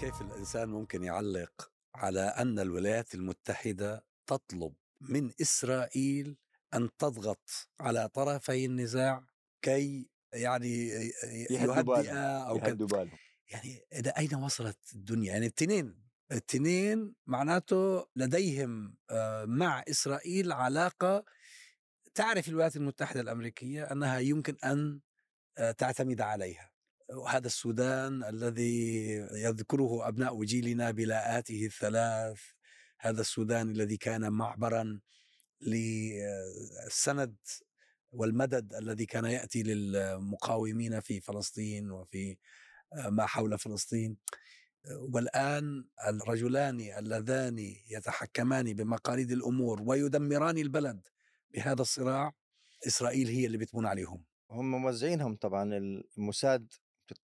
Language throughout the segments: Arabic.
كيف الإنسان ممكن يعلق على أن الولايات المتحدة تطلب من إسرائيل أن تضغط على طرفي النزاع كي يعني يهدئ أو يهدوا يعني إلى أين وصلت الدنيا؟ يعني التنين التنين معناته لديهم آه، مع إسرائيل علاقة. تعرف الولايات المتحدة الأمريكية أنها يمكن أن آه، تعتمد عليها. وهذا السودان الذي يذكره أبناء جيلنا بلاءاته الثلاث هذا السودان الذي كان معبرا للسند والمدد الذي كان يأتي للمقاومين في فلسطين وفي آه، ما حول فلسطين. والآن الرجلان اللذان يتحكمان بمقاليد الأمور ويدمران البلد بهذا الصراع إسرائيل هي اللي بتبون عليهم. هم موزعينهم طبعا الموساد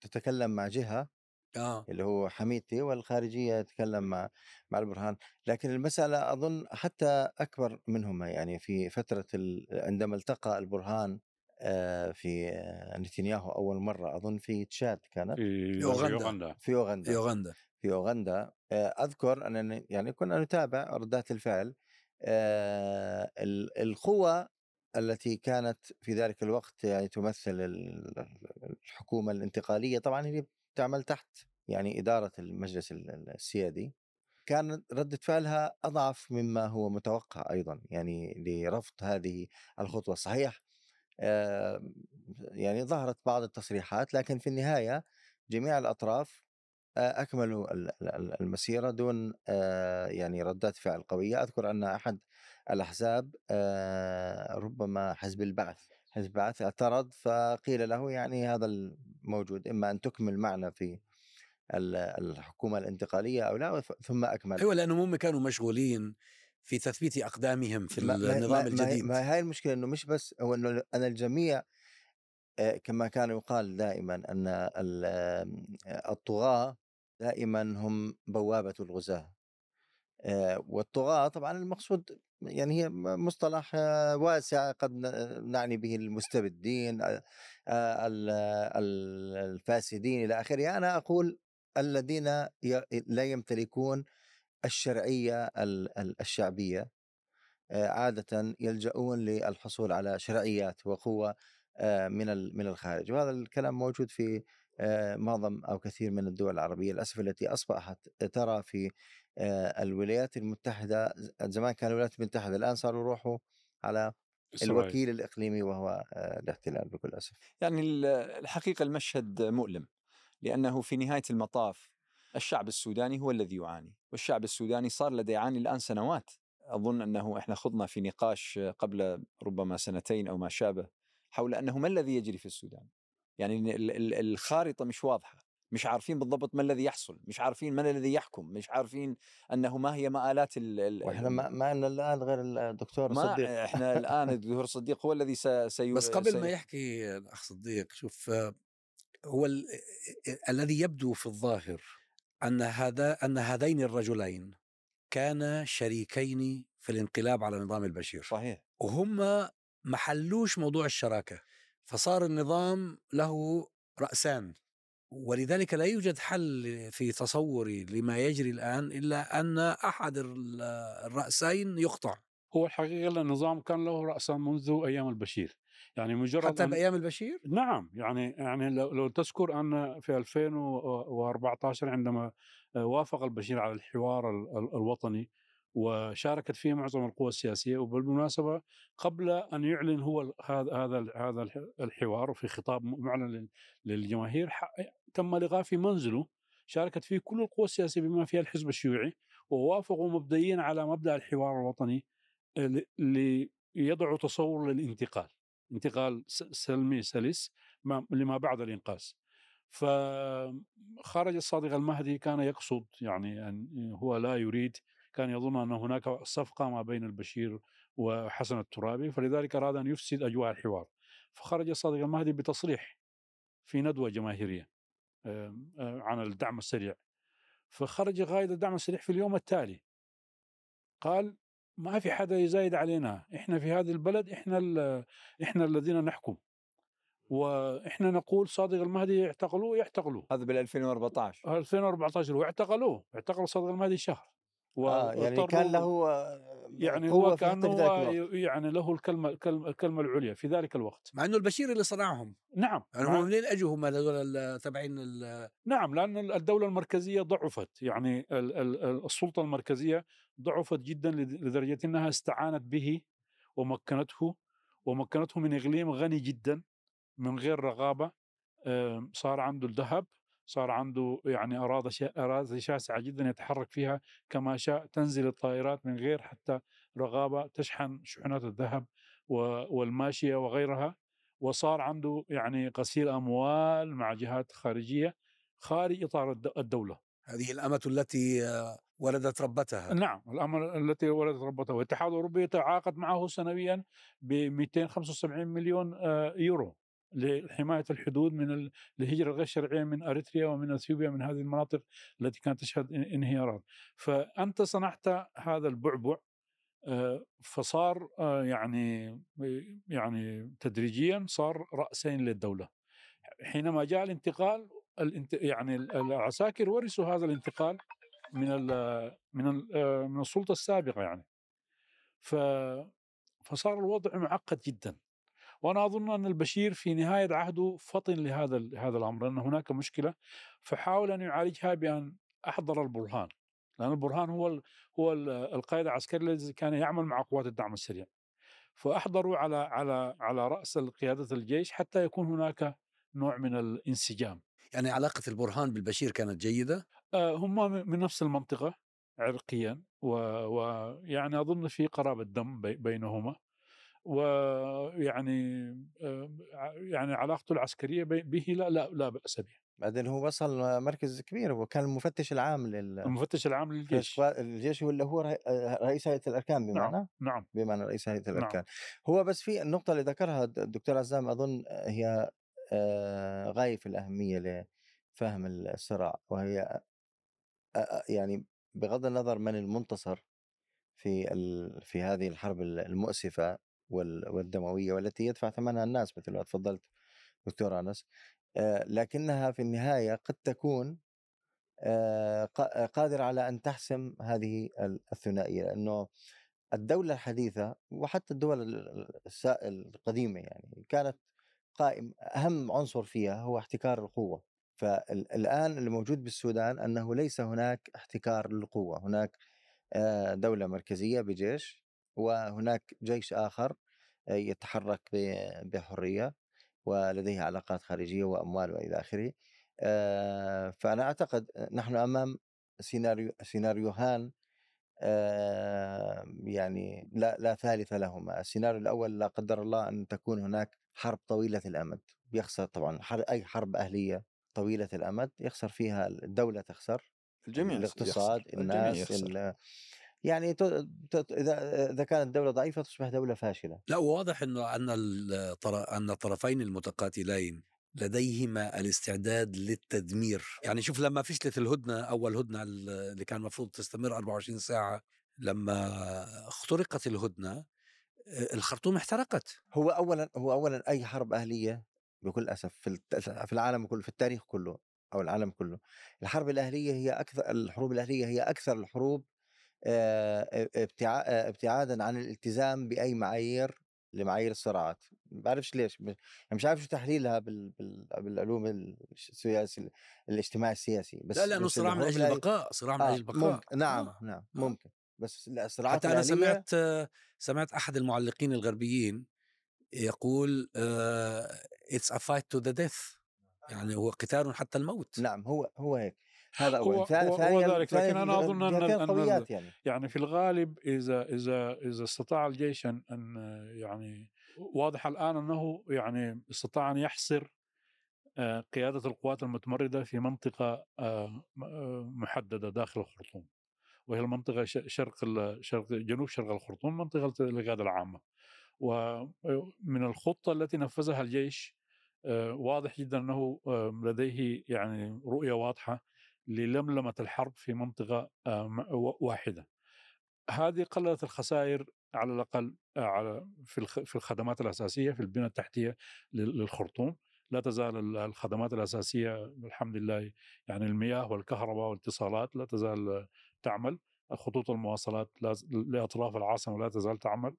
تتكلم مع جهة آه. اللي هو حميتي والخارجية يتكلم مع مع البرهان. لكن المسألة أظن حتى أكبر منهما يعني في فترة عندما التقى البرهان آه، في نتنياهو أول مرة أظن في تشاد كانت؟ في أوغندا. في أوغندا. في أوغندا. في أوغندا. آه، أذكر أنني يعني كنا نتابع ردات الفعل آه، القوة التي كانت في ذلك الوقت يعني تمثل الحكومة الانتقالية. طبعا هي تعمل تحت يعني إدارة المجلس السيادي. كان ردة فعلها أضعف مما هو متوقع أيضا يعني لرفض هذه الخطوة. صحيح يعني ظهرت بعض التصريحات لكن في النهاية جميع الأطراف أكملوا المسيرة دون يعني ردات فعل قوية. أذكر أن أحد الأحزاب ربما حزب البعث حزب البعث اعترض فقيل له يعني هذا الموجود إما أن تكمل معنا في الحكومة الانتقالية أو لا ثم أكمل. أيوة لأنهم هم كانوا مشغولين في تثبيت أقدامهم في النظام ما الجديد. ما هاي المشكلة أنه مش بس هو أنه أنا الجميع كما كان يقال دائما أن الطغاة دائما هم بوابة الغزاة. والطغاة طبعا المقصود يعني هي مصطلح واسع قد نعني به المستبدين الفاسدين إلى آخره. أنا أقول الذين لا يمتلكون الشرعية الشعبية عادة يلجؤون للحصول على شرعيات وقوة من من الخارج. وهذا الكلام موجود في معظم أو كثير من الدول العربية للأسف التي أصبحت ترى في الولايات المتحدة زمان كان الولايات المتحدة الآن صاروا يروحوا على الوكيل الإقليمي وهو الاحتلال بكل أسف. يعني الحقيقة المشهد مؤلم لأنه في نهاية المطاف الشعب السوداني هو الذي يعاني والشعب السوداني صار لديه يعاني الآن سنوات. أظن أنه إحنا خضنا في نقاش قبل ربما سنتين أو ما شابه حول أنه ما الذي يجري في السودان؟ يعني الخارطة مش واضحة مش عارفين بالضبط ما الذي يحصل مش عارفين من الذي يحكم مش عارفين أنه ما هي مآلات ال وإحنا ما, ما عندنا الآن غير الدكتور ما صديق. إحنا الآن الدكتور صديق هو الذي سي بس قبل سي... ما يحكي الاخ صديق شوف هو ال... الذي يبدو في الظاهر أن هذا أن هذين الرجلين كانا شريكين في الانقلاب على نظام البشير. صحيح. وهم ما حلوش موضوع الشراكة. فصار النظام له رأسان ولذلك لا يوجد حل في تصوري لما يجري الآن إلا أن أحد الرأسين يقطع هو الحقيقة النظام كان له رأسان منذ أيام البشير يعني مجرد حتى أن بأيام البشير؟ نعم يعني يعني لو, لو تذكر أن في 2014 عندما وافق البشير على الحوار الوطني وشاركت فيه معظم القوى السياسية وبالمناسبة قبل أن يعلن هو هذا هذا الحوار في خطاب معلن للجماهير تم لقاء في منزله شاركت فيه كل القوى السياسية بما فيها الحزب الشيوعي ووافقوا مبدئيا على مبدأ الحوار الوطني ليضعوا تصور للانتقال انتقال سلمي سلس لما بعد الإنقاذ. فخرج الصادق المهدي كان يقصد يعني أن هو لا يريد كان يظن أن هناك صفقة ما بين البشير وحسن الترابي فلذلك أراد أن يفسد أجواء الحوار. فخرج الصادق المهدي بتصريح في ندوة جماهيرية عن الدعم السريع. فخرج قائد الدعم السريع في اليوم التالي. قال ما في حدا يزايد علينا إحنا في هذه البلد إحنا إحنا الذين نحكم. وإحنا نقول صادق المهدي يعتقلوه يعتقلوه. هذا بال 2014 2014 واعتقلوه اعتقل صادق المهدي شهر. آه يعني واضطروا- كان له آه، يعني هو ذلك هو. يعني له الكلمة الكلمة العليا في ذلك الوقت. مع إنه البشير اللي صنعهم. نعم يعني هم منين اجوا هم هذول ال- تبعين ال- نعم لأن الدولة المركزية ضعفت. يعني ال- ال- ال- السلطة المركزية ضعفت جدا لد- لدرجة أنها استعانت به ومكنته ومكنته من إقليم غني جدا من غير رغابة. آم، صار عنده الذهب. صار عنده يعني أراضي أراضي شاسعة جدا يتحرك فيها كما شاء تنزل الطائرات من غير حتى رغابة تشحن شحنات الذهب والماشية وغيرها وصار عنده يعني غسيل أموال مع جهات خارجية خارج إطار الد- الدولة. هذه الأمة التي ولدت ربتها. نعم الأمر التي ولدت ربته والاتحاد الأوروبي يتعاقد معه سنويا ب 275 مليون آه، يورو. لحماية الحدود من ال- الهجرة الغير شرعية من أريتريا ومن أثيوبيا من هذه المناطق التي كانت تشهد إن- انهيارات. فأنت صنعت هذا البعبع آه، فصار آه، يعني يعني تدريجيا صار رأسين للدولة. حينما جاء الانتقال الانت يعني العساكر ورثوا هذا الانتقال من من آه، من السلطة السابقة يعني. ف فصار الوضع معقد جدا. وأنا أظن أن البشير في نهاية عهده فطن لهذا هذا الأمر لأن هناك مشكلة فحاول أن يعالجها بأن أحضر البرهان لأن البرهان هو ال هو ال القائد العسكري الذي كان يعمل مع قوات الدعم السريع. فأحضروا على على على رأس قيادة الجيش حتى يكون هناك نوع من الانسجام. يعني علاقة البرهان بالبشير كانت جيدة؟ آه، هم من نفس المنطقة عرقيا ويعني و يعني أظن في قرابة دم بي- بينهما. ويعني آه، يعني علاقته العسكرية بي- به لا لا لا بأس به بعدين هو وصل مركز كبير هو كان المفتش العام لل المفتش العام للجيش. الجيش ولا هو رئي- رئيس هيئة الأركان بمعنى؟ نعم. بمعنى رئيس هيئة نعم. الأركان. هو بس في النقطة اللي ذكرها الد- الدكتور عزام أظن هي آه، غاية في الأهمية لفهم الصراع وهي آه، آه، يعني بغض النظر من المنتصر في ال- في هذه الحرب ال- المؤسفة والدموية والتي يدفع ثمنها الناس مثل ما تفضلت دكتور أنس. لكنها في النهاية قد تكون قا- قادرة على أن تحسم هذه ال- الثنائية لأنه الدولة الحديثة وحتى الدول ال- الس- القديمة يعني كانت قائم أهم عنصر فيها هو احتكار القوة. فالآن اللي موجود بالسودان أنه ليس هناك احتكار للقوة هناك دولة مركزية بجيش وهناك جيش آخر آه، يتحرك بحرية ولديه علاقات خارجية وأموال وإلى آخره آه، فأنا أعتقد نحن أمام سيناريو سيناريوهان آه، يعني لا لا ثالث لهما، السيناريو الأول لا قدر الله أن تكون هناك حرب طويلة الأمد، يخسر طبعا أي حرب أهلية طويلة الأمد يخسر فيها الدولة تخسر الجميع الاقتصاد يخسر. الجميع الناس يخسر. يعني إذا إذا كانت الدولة ضعيفة تصبح دولة فاشلة. لا واضح إنه أن أن الطرفين المتقاتلين لديهما الاستعداد للتدمير. يعني شوف لما فشلت الهدنة أول هدنة اللي كان المفروض تستمر 24 ساعة لما اخترقت الهدنة الخرطوم احترقت. هو اولا هو اولا أي حرب أهلية بكل أسف في في العالم كله في التاريخ كله أو العالم كله الحرب الأهلية هي أكثر الحروب الأهلية هي أكثر الحروب آه، آه، ابتعادا عن الالتزام بأي معايير لمعايير الصراعات. ما بعرفش ليش يعني مش عارف شو تحليلها بال... بال... بالعلوم السياسي الاجتماع السياسي بس لا لأنه صراع من أجل البقاء صراع من آه أجل البقاء. ممكن نعم آه. نعم آه. ممكن. بس لا، الصراعات حتى أنا سمعت سمعت أحد المعلقين الغربيين يقول it's a fight to the death يعني هو قتال حتى الموت. نعم هو هو هيك. هذا هو- اول ثا- هو- هو ثانيا ذلك، لكن أن ال- الجهتين أن يعني. يعني في الغالب إذا إذا إذا استطاع الجيش أن أن يعني واضح الآن أنه يعني استطاع أن يحصر آه، قيادة القوات المتمردة في منطقة آه، آه، محددة داخل الخرطوم. وهي المنطقة شرق شرق جنوب شرق الخرطوم منطقة القيادة العامة. ومن الخطة التي نفذها الجيش واضح جدا أنه لديه يعني رؤية واضحة للملمة الحرب في منطقة آه، واحدة. هذه قللت الخسائر على الأقل على في الخ- في الخدمات الأساسية في البنى التحتية لل- للخرطوم. لا تزال ال- الخدمات الأساسية الحمد لله يعني المياه والكهرباء والإتصالات لا تزال تعمل. خطوط المواصلات لا- لأطراف العاصمة لا تزال تعمل.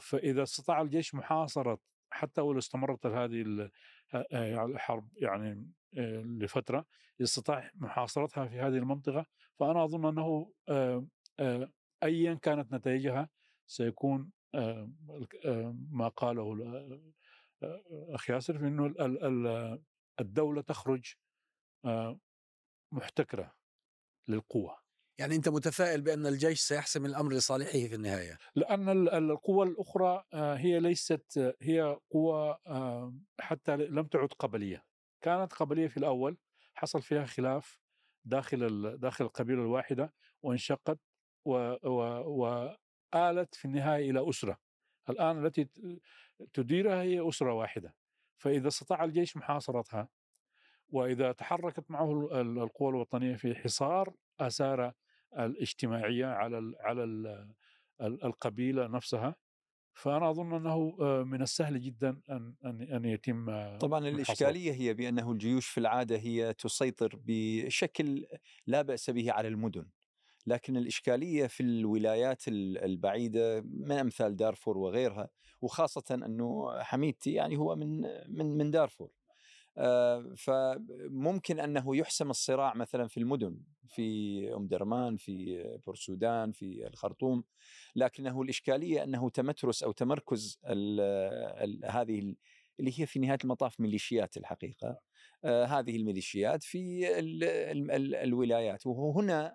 فإذا استطاع الجيش محاصرة حتى ولو استمرت هذه الحرب يعني آه، لفترة استطاع محاصرتها في هذه المنطقة. فأنا أظن أنه آه، آه، ايا كانت نتائجها سيكون آه، آه، ما قاله ال- آه، اخ ياسر في إنه ال- ال- ال- الدولة تخرج آه، محتكرة للقوة. يعني أنت متفائل بأن الجيش سيحسم الأمر لصالحه في النهاية؟ لأن ال- ال- القوى الأخرى آه، هي ليست هي قوى آه، حتى لم تعد قبلية. كانت قبلية في الأول حصل فيها خلاف داخل داخل القبيلة الواحدة وانشقت وآلت في النهاية إلى أسرة. الآن التي تديرها هي أسرة واحدة. فإذا استطاع الجيش محاصرتها وإذا تحركت معه ال- ال- القوى الوطنية في حصار آثار الاجتماعية على ال على ال ال- القبيلة نفسها. فأنا أظن أنه آه، من السهل جدا أن أن أن يتم آه، طبعا. الإشكالية هي بأنه الجيوش في العادة هي تسيطر بشكل لا بأس به على المدن. لكن الإشكالية في الولايات ال- البعيدة من أمثال دارفور وغيرها وخاصة أنه حميدتي يعني هو من من من دارفور. فممكن أنه يحسم الصراع مثلا في المدن في أم درمان في بورسودان في الخرطوم لكنه الإشكالية أنه تمترس أو تمركز ال ال هذه ال- اللي هي في نهاية المطاف ميليشيات الحقيقة. آه. هذه الميليشيات في ال ال ال الولايات. وهنا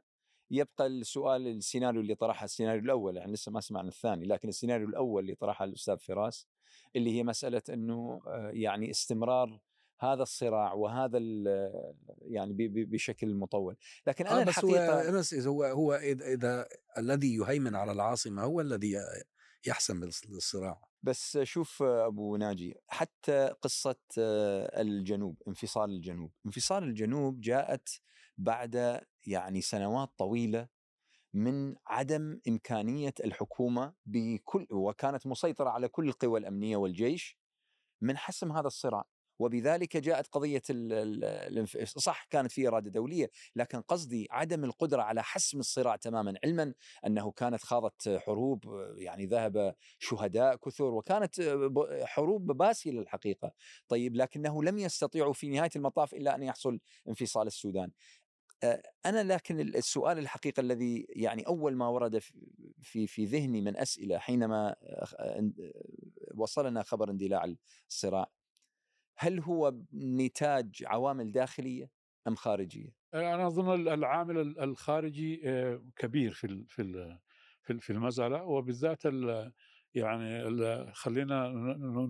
يبقى السؤال السيناريو اللي طرحه السيناريو الأول يعني لسه ما سمعنا الثاني لكن السيناريو الأول اللي طرحه الأستاذ فراس اللي هي مسألة إنه آه، يعني استمرار هذا الصراع وهذا ال- يعني بشكل مطول. لكن أنا آه بس هو الحقيقة إذا هو هو اذا, إذا الذي يهيمن على العاصمة هو الذي يحسم الصراع. بس شوف أبو ناجي حتى قصة الجنوب انفصال الجنوب. انفصال الجنوب جاءت بعد يعني سنوات طويلة من عدم إمكانية الحكومة بكل وكانت مسيطرة على كل القوى الأمنية والجيش من حسم هذا الصراع. وبذلك جاءت قضية صح كانت في إرادة دولية لكن قصدي عدم القدرة على حسم الصراع تماما علما أنه كانت خاضت حروب يعني ذهب شهداء كثر وكانت حروب باسله الحقيقة طيب لكنه لم يستطيعوا في نهاية المطاف إلا أن يحصل انفصال السودان. أنا لكن ال- السؤال الحقيقة الذي يعني أول ما ورد في- في ذهني من أسئلة حينما وصلنا خبر اندلاع الصراع هل هو نتاج عوامل داخلية أم خارجية؟ أنا أظن ال- العامل ال- الخارجي آه، كبير في في في ال- في المساله وبالذات ال- يعني خلينا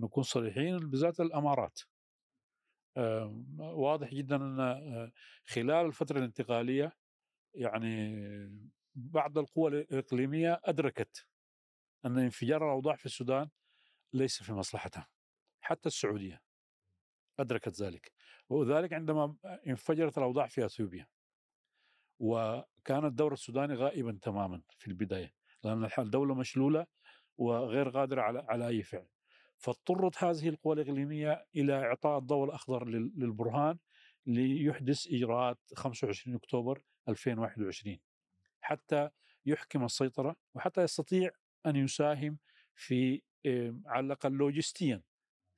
نكون صريحين بالذات الأمارات واضح جدا إن آه، خلال الفترة الانتقالية يعني بعض القوى الإقليمية أدركت أن انفجار الأوضاع في السودان ليس في مصلحتها حتى السعودية أدركت ذلك. وذلك عندما انفجرت الأوضاع في إثيوبيا. وكان الدور السوداني غائبا تماما في البداية لأن الح- الدولة مشلولة وغير قادرة على على أي فعل. فاضطرت هذه القوى الإقليمية إلى إعطاء الضوء الأخضر لل- للبرهان ليحدث إجراءات 25 أكتوبر 2021 حتى يحكم السيطرة وحتى يستطيع أن يساهم في على الأقل لوجستيا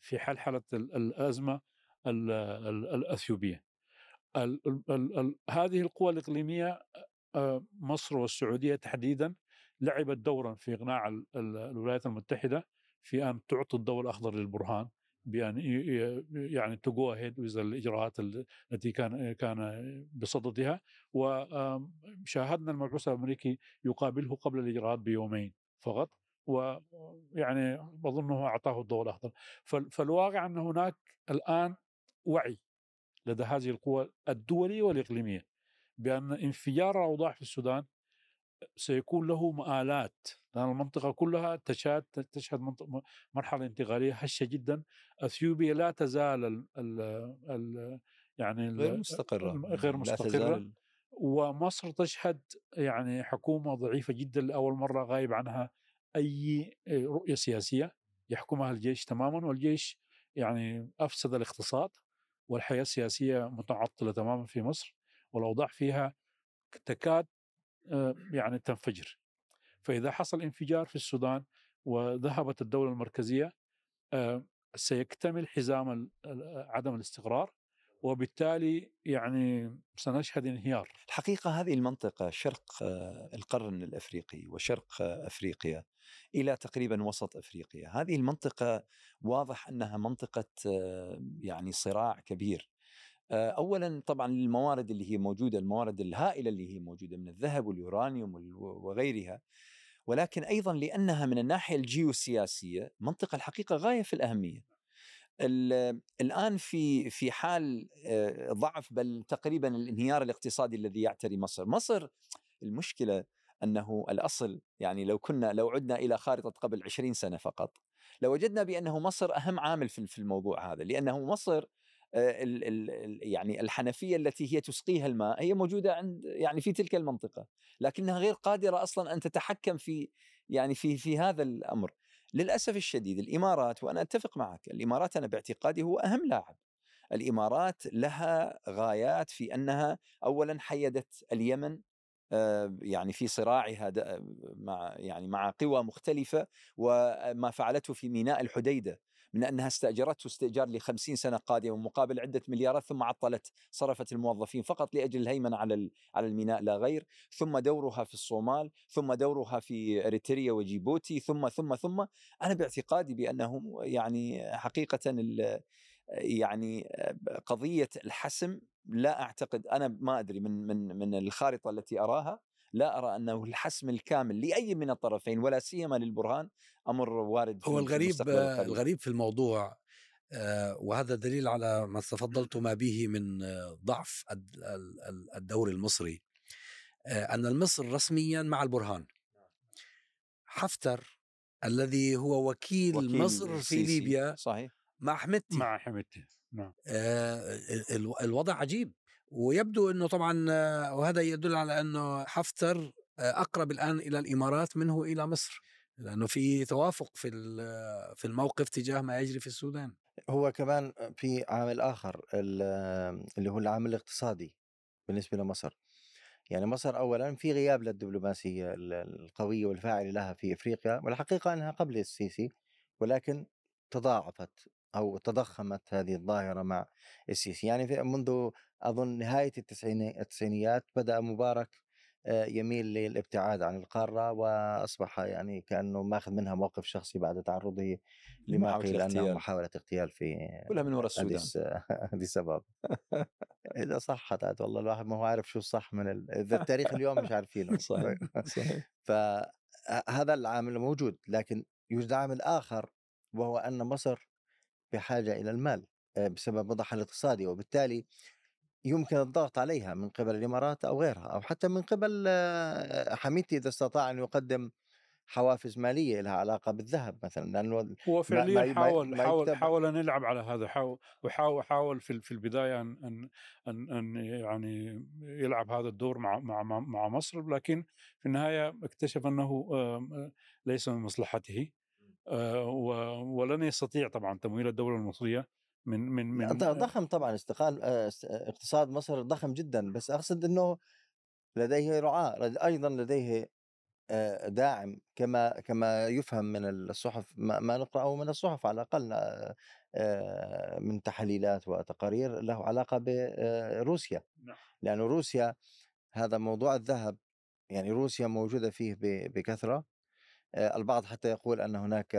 في حلحله ال- الأزمة ال- ال- الأثيوبية. ال- ال- ال- ال- هذه القوى الإقليمية مصر والسعودية تحديدا لعبت دورا في إقناع ال- ال- الولايات المتحدة في أن تعطي الضوء الأخضر للبرهان بأن يعني تو اهيد الإجراءات ال- التي كان كان بصددها وشاهدنا المبعوث الأمريكي يقابله قبل الإجراءات بيومين فقط ويعني أظنه أعطاه الضوء الأخضر فال- فالواقع أن هناك الآن وعي لدى هذه القوى الدولية والإقليمية بأن انفجار الأوضاع في السودان سيكون له مآلات لأن المنطقة كلها تشهد تشهد مرحلة انتقالية هشة جدا أثيوبيا لا تزال ال ال ال يعني ال- غير مستقرة غير مستقرة ومصر تشهد يعني حكومة ضعيفة جدا لأول مرة غايب عنها أي رؤية سياسية يحكمها الجيش تماما والجيش يعني أفسد الاقتصاد. والحياة السياسية متعطلة تماما في مصر والأوضاع فيها تكاد آه، يعني تنفجر. فإذا حصل انفجار في السودان وذهبت الدولة المركزية آه، سيكتمل حزام ال- عدم الاستقرار. وبالتالي يعني سنشهد انهيار. الحقيقة هذه المنطقة شرق آه، القرن الأفريقي وشرق آه، أفريقيا إلى تقريبا وسط أفريقيا. هذه المنطقة واضح أنها منطقة آه، يعني صراع كبير. أولا طبعا الموارد اللي هي موجودة الموارد الهائلة اللي هي موجودة من الذهب واليورانيوم وال- وغيرها ولكن أيضا لأنها من الناحية الجيوسياسية منطقة الحقيقة غاية في الأهمية. ال- الآن في في حال ضعف بل تقريبا الانهيار الاقتصادي الذي يعتري مصر، مصر المشكلة أنه الأصل يعني لو كنا لو عدنا إلى خارطة قبل 20 سنة فقط لوجدنا بأنه مصر أهم عامل في الموضوع هذا لأنه مصر يعني الحنفية التي هي تسقيها الماء هي موجودة عند يعني في تلك المنطقة لكنها غير قادرة أصلا أن تتحكم في يعني في في هذا الأمر. للأسف الشديد الإمارات وأنا أتفق معك الإمارات أنا باعتقادي هو أهم لاعب. الإمارات لها غايات في أنها اولا حيدت اليمن آه، يعني في صراعها مع يعني مع قوى مختلفة وما فعلته في ميناء الحديدة. من أنها استاجرته استئجار ل 50 سنة قادمة مقابل عدة مليارات ثم عطلت صرفت الموظفين فقط لأجل الهيمنة على على الميناء لا غير. ثم دورها في الصومال ثم دورها في إريتريا وجيبوتي ثم ثم ثم. أنا باعتقادي بانه يعني حقيقه ال- يعني قضية الحسم لا أعتقد أنا ما أدري من من من الخارطة التي أراها. لا أرى أنه الحسم الكامل لأي من الطرفين ولا سيما للبرهان أمر وارد في هو في الغريب المستقبل القريب. الغريب في الموضوع آه، وهذا دليل على ما تفضلتم به من ضعف الد- ال- ال- الدوري المصري آه، أن مصر رسميا مع البرهان. حفتر الذي هو وكيل, وكيل مصر في. ليبيا صحيح. مع حمدتي مع حميدتي نعم. آه، ال- الوضع عجيب. ويبدو إنه طبعا وهذا يدل على إنه حفتر آه، أقرب الآن إلى الإمارات منه إلى مصر لأنه في توافق في في الموقف تجاه ما يجري في السودان. هو كمان في عامل ال- اللي هو العامل الاقتصادي بالنسبة لمصر. يعني مصر أولا في غياب للدبلوماسية ال- القوية والفاعلة لها في إفريقيا والحقيقة أنها قبل السيسي ولكن تضاعفت أو تضخمت هذه الظاهرة مع السيسي. يعني منذ نهاية التسعيني- التسعينيات بدأ مبارك آه، يميل للابتعاد عن القارة وأصبح يعني كأنه ماخذ منها موقف شخصي بعد تعرضه لما قيل أنه اغتيال. محاولة اغتيال في كلها من وراء السودان. أديس أديس أبابا. إذا صحت عاد والله الواحد ما هو عارف شو الصح من ال... إذا التاريخ اليوم مش عارفينه. صحيح صحيح. فهذا العامل موجود لكن يوجد عامل آخر وهو أن مصر بحاجة إلى المال آه، بسبب وضعها الاقتصادي وبالتالي يمكن الضغط عليها من قبل الإمارات أو غيرها أو حتى من قبل آه، حميدتي إذا استطاع أن يقدم حوافز مالية لها علاقة بالذهب مثلا لأنه هو فعليا ما- حاول ما حاول حاول أن يلعب على هذا حاول وحاول حاول في في البداية أن أن أن, أن يعني يلعب هذا الدور مع مع مع- مصر لكن في النهاية اكتشف أنه ليس من مصلحته آه، ولن يستطيع طبعا تمويل الدولة المصرية من من من ضخم طبعا استقال آه، اقتصاد مصر ضخم جدا بس أقصد إنه لديه رعاة أيضا لديه آه، داعم كما كما يفهم من الصحف ما نقرأه من الصحف على الأقل آه، من تحليلات وتقارير له علاقة بروسيا نعم. لأنه روسيا هذا موضوع الذهب يعني روسيا موجودة فيه بكثرة البعض حتى يقول أن هناك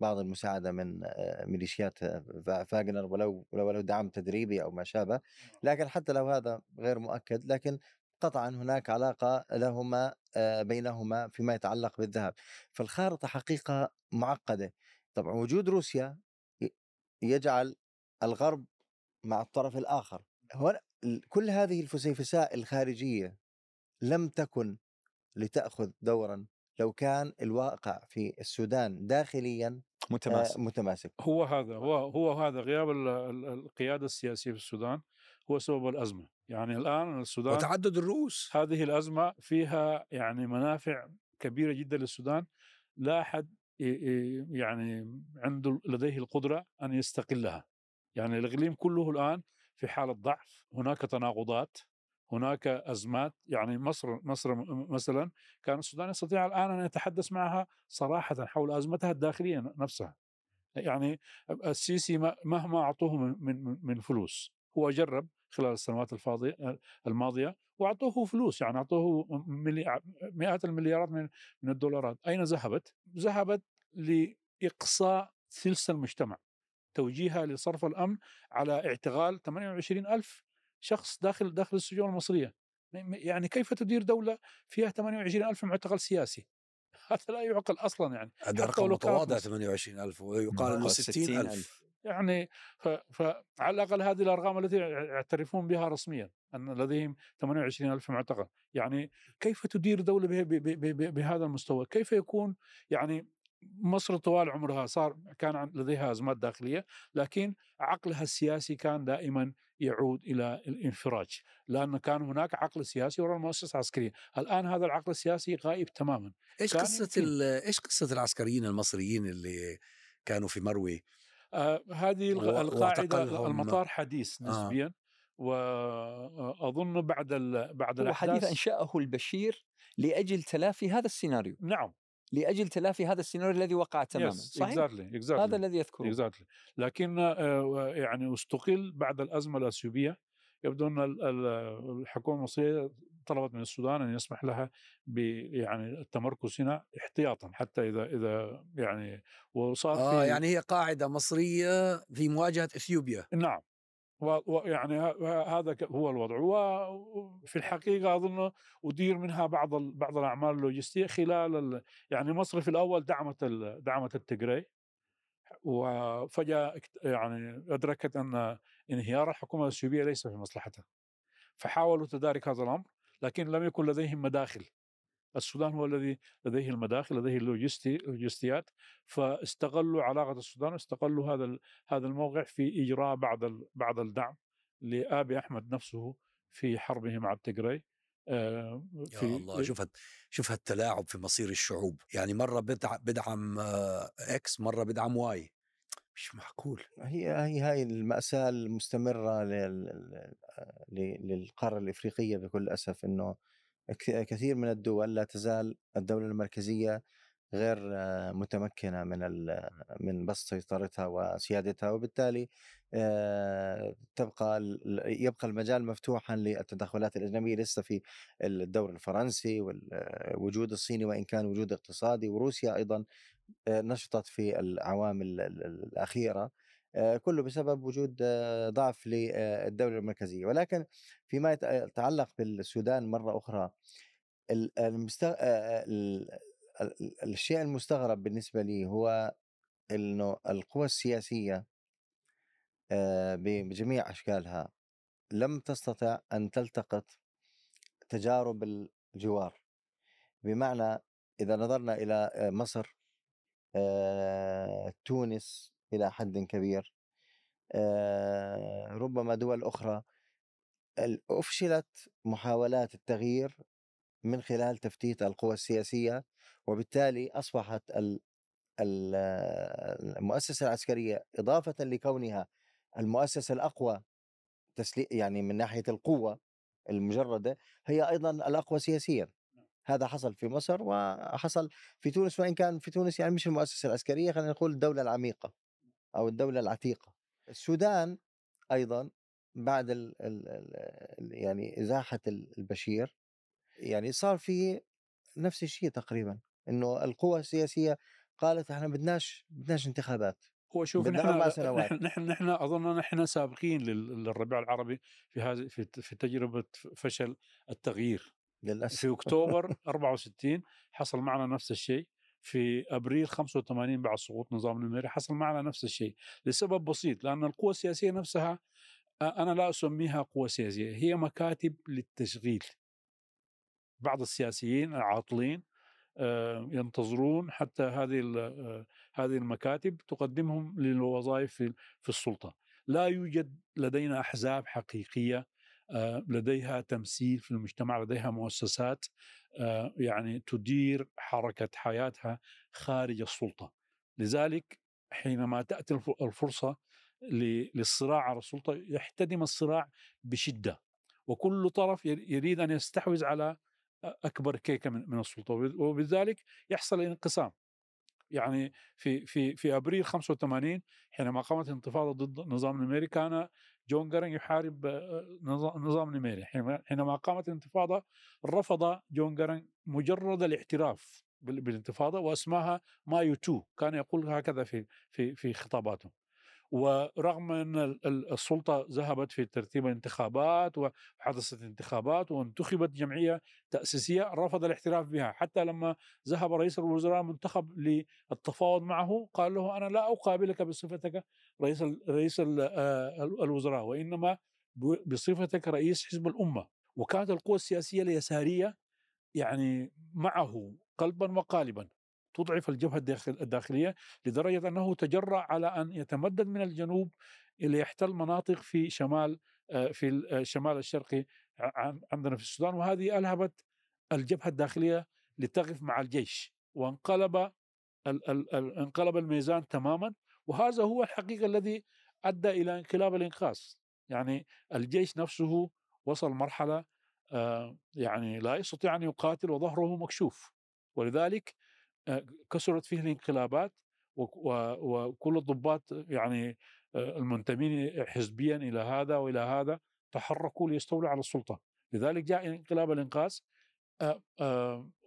بعض المساعدة من آه، ميليشيات آه، فا- فاغنر ولو ولو دعم تدريبي أو ما شابه. لكن حتى لو هذا غير مؤكد لكن قطعا هناك علاقة لهما آه، بينهما فيما يتعلق بالذهب. فالخارطة حقيقة معقدة. طبعا وجود روسيا يجعل الغرب مع الطرف الآخر. هنا كل هذه الفسيفساء الخارجية لم تكن لتأخذ دورا لو كان الواقع في السودان داخليا آه، متماسك. متماسك. هو هذا هو هو هذا غياب ال- ال- القيادة السياسية في السودان هو سبب الأزمة. يعني الآن السودان وتعدد الرؤوس. هذه الأزمة فيها يعني منافع كبيرة جدا للسودان. لا أحد يعني عنده لديه القدرة أن يستقلها. يعني الإقليم كله الآن في حالة ضعف هناك تناقضات. هناك أزمات يعني مصر مصر مثلا كان السودان يستطيع الآن أن يتحدث معها صراحة حول أزمتها الداخلية نفسها يعني السيسي مهما أعطوه من من من فلوس هو جرب خلال السنوات الفاضية الماضية وأعطوه فلوس يعني أعطوه. مئات المليارات من من الدولارات أين ذهبت؟ ذهبت لإقصاء ثلث المجتمع توجيهها لصرف الأمن على اعتقال 28 ألف شخص داخل داخل السجون المصرية يعني كيف تدير دولة فيها 28 ألف معتقل سياسي هذا لا يعقل أصلا يعني هذا رقم متواضع فلوس. 28000 ويقال إنه آه، 60000 يعني. فعلى الأقل هذه الأرقام التي يعترفون بها رسميا أن لديهم 28 ألف معتقل يعني كيف تدير دولة. بهذا المستوى كيف يكون يعني مصر طوال عمرها صار كان لديها أزمات داخلية لكن عقلها السياسي كان دائما يعود إلى الانفراج لأن كان هناك عقل سياسي وراء المؤسسة العسكرية. الآن هذا العقل السياسي غائب تماما. إيش قصة إيش قصة العسكريين المصريين اللي كانوا في مروي؟ آه هذه القاعدة المطار حديث آه. نسبيا واظن بعد ال... بعد هو حديث الأحداث أنشأه البشير لأجل تلافي هذا السيناريو. نعم. لأجل تلافي هذا السيناريو الذي وقع تماما Yes, صحيح exactly, exactly. هذا الذي يذكره exactly. لكن آه، يعني استقل بعد الأزمة الأثيوبية يبدو أن ال- ال- الحكومة المصرية طلبت من السودان أن يسمح لها ب يعني التمركز هنا احتياطا حتى إذا إذا يعني وصار آه في يعني هي قاعدة مصرية في مواجهة إثيوبيا نعم ويعني هذا هو الوضع. وفي الحقيقة أظن أدير منها بعض بعض الأعمال اللوجستية خلال ال- يعني مصر في الأول دعمت دعمت التجري. وفجاه يعني أدركت أن انهيار الحكومة الاثيوبيه ليس في مصلحتها. فحاولوا تدارك هذا الأمر لكن لم يكن لديهم مداخل. السودان هو الذي لديه المداخل لديه اللوجستي اللوجستيات فاستغلوا علاقة السودان واستغلوا هذا هذا الموقع في إجراء بعض بعض الدعم لآبي أحمد نفسه في حربه مع التيجراي. آه، يا في الله شوف هت شوف هالتلاعب في مصير الشعوب. يعني مرة بدع بدعم آه، X مرة بدعم Y. مش معقول. هي هي هاي المأساة المستمرة لل- ل- للقارة الإفريقية بكل أسف إنه كثير من الدول لا تزال الدولة المركزية غير متمكنة من من بسط سيطرتها وسيادتها وبالتالي تبقى يبقى المجال مفتوحا للتدخلات الأجنبية. لسه في الدور الفرنسي والوجود الصيني وإن كان وجود اقتصادي وروسيا أيضا نشطت في الأعوام ال- ال- الأخيرة. كله بسبب وجود آه، ضعف للدولة المركزية. ولكن فيما يت- يتعلق بالسودان مرة أخرى ال- المست... آه، ال- ال- الشيء المستغرب بالنسبة لي هو إنه القوى السياسية آه، ب- بجميع أشكالها لم تستطع أن تلتقط تجارب الجوار. بمعنى إذا نظرنا إلى آه، مصر آه، تونس إلى حد كبير. ربما دول أخرى ال- أفشلت محاولات التغيير من خلال تفتيت القوى السياسية وبالتالي أصبحت ال- ال- المؤسسة العسكرية إضافة لكونها المؤسسة الأقوى تسلي يعني من ناحية القوة المجردة هي أيضا الأقوى سياسيا. هذا حصل في مصر وحصل في تونس وإن كان في تونس يعني مش المؤسسة العسكرية خلينا نقول الدولة العميقة. أو الدولة العتيقة. السودان أيضا بعد ال ال ال يعني إزاحة البشير يعني صار في نفس الشيء تقريبا إنه القوى السياسية قالت إحنا بدناش بدناش انتخابات هو شوف نحن أربع سنوات. نحن نحن أظن نحن سابقين لل- للربيع العربي في هذه في في تجربة فشل التغيير. للأسف. في أكتوبر 64 حصل معنا نفس الشيء. في أبريل 85 بعد سقوط نظام النميري حصل معنا نفس الشيء لسبب بسيط لأن القوى السياسية نفسها أنا لا أسميها قوى سياسية هي مكاتب للتشغيل. بعض السياسيين العاطلين ينتظرون حتى هذه هذه المكاتب تقدمهم للوظائف في السلطة. لا يوجد لدينا أحزاب حقيقية لديها تمثيل في المجتمع لديها مؤسسات آه، يعني تدير حركة حياتها خارج السلطة. لذلك حينما تأتي الف- الفرصة للصراع على السلطة يحتدم الصراع بشدة. وكل طرف ير- يريد أن يستحوذ على أكبر كيكة من السلطة. وب- وبذلك يحصل انقسام يعني في في في أبريل 85 حينما قامت الانتفاضه ضد النظام النميري كان جون جارنج يحارب آه، نظام النميري حينما قامت الانتفاضة رفض جون جارنج مجرد الاعتراف بال- بالانتفاضة وأسماها مايو 2 كان يقول هكذا في في في خطاباته. ورغم أن ال- ال- السلطة ذهبت في ترتيب الانتخابات وحدثت انتخابات وانتخبت جمعية تأسيسية رفض الاعتراف بها. حتى لما ذهب رئيس الوزراء منتخب للتفاوض معه قال له أنا لا أقابلك بصفتك رئيس رئيس آه، ال- الوزراء وإنما بصفتك رئيس حزب الأمة وكانت القوى السياسية اليسارية يعني معه قلبا وقالبا تضعف الجبهة الداخل الداخلية لدرجة أنه تجرأ على أن يتمدد من الجنوب إلى يحتل مناطق في شمال آه، في الشمال الشرقي ع- عندنا في السودان وهذه الهبت الجبهة الداخلية لتقف مع الجيش وانقلب انقلب الميزان تماما وهذا هو الحقيقة الذي أدى إلى انقلاب الإنقاذ. يعني الجيش نفسه وصل مرحلة آه، يعني لا يستطيع أن يقاتل وظهره مكشوف. ولذلك آه، كثرت فيه الانقلابات وكل الضباط يعني آه، المنتمين حزبيا إلى هذا وإلى هذا تحركوا ليستولوا على السلطة. لذلك جاء انقلاب الإنقاذ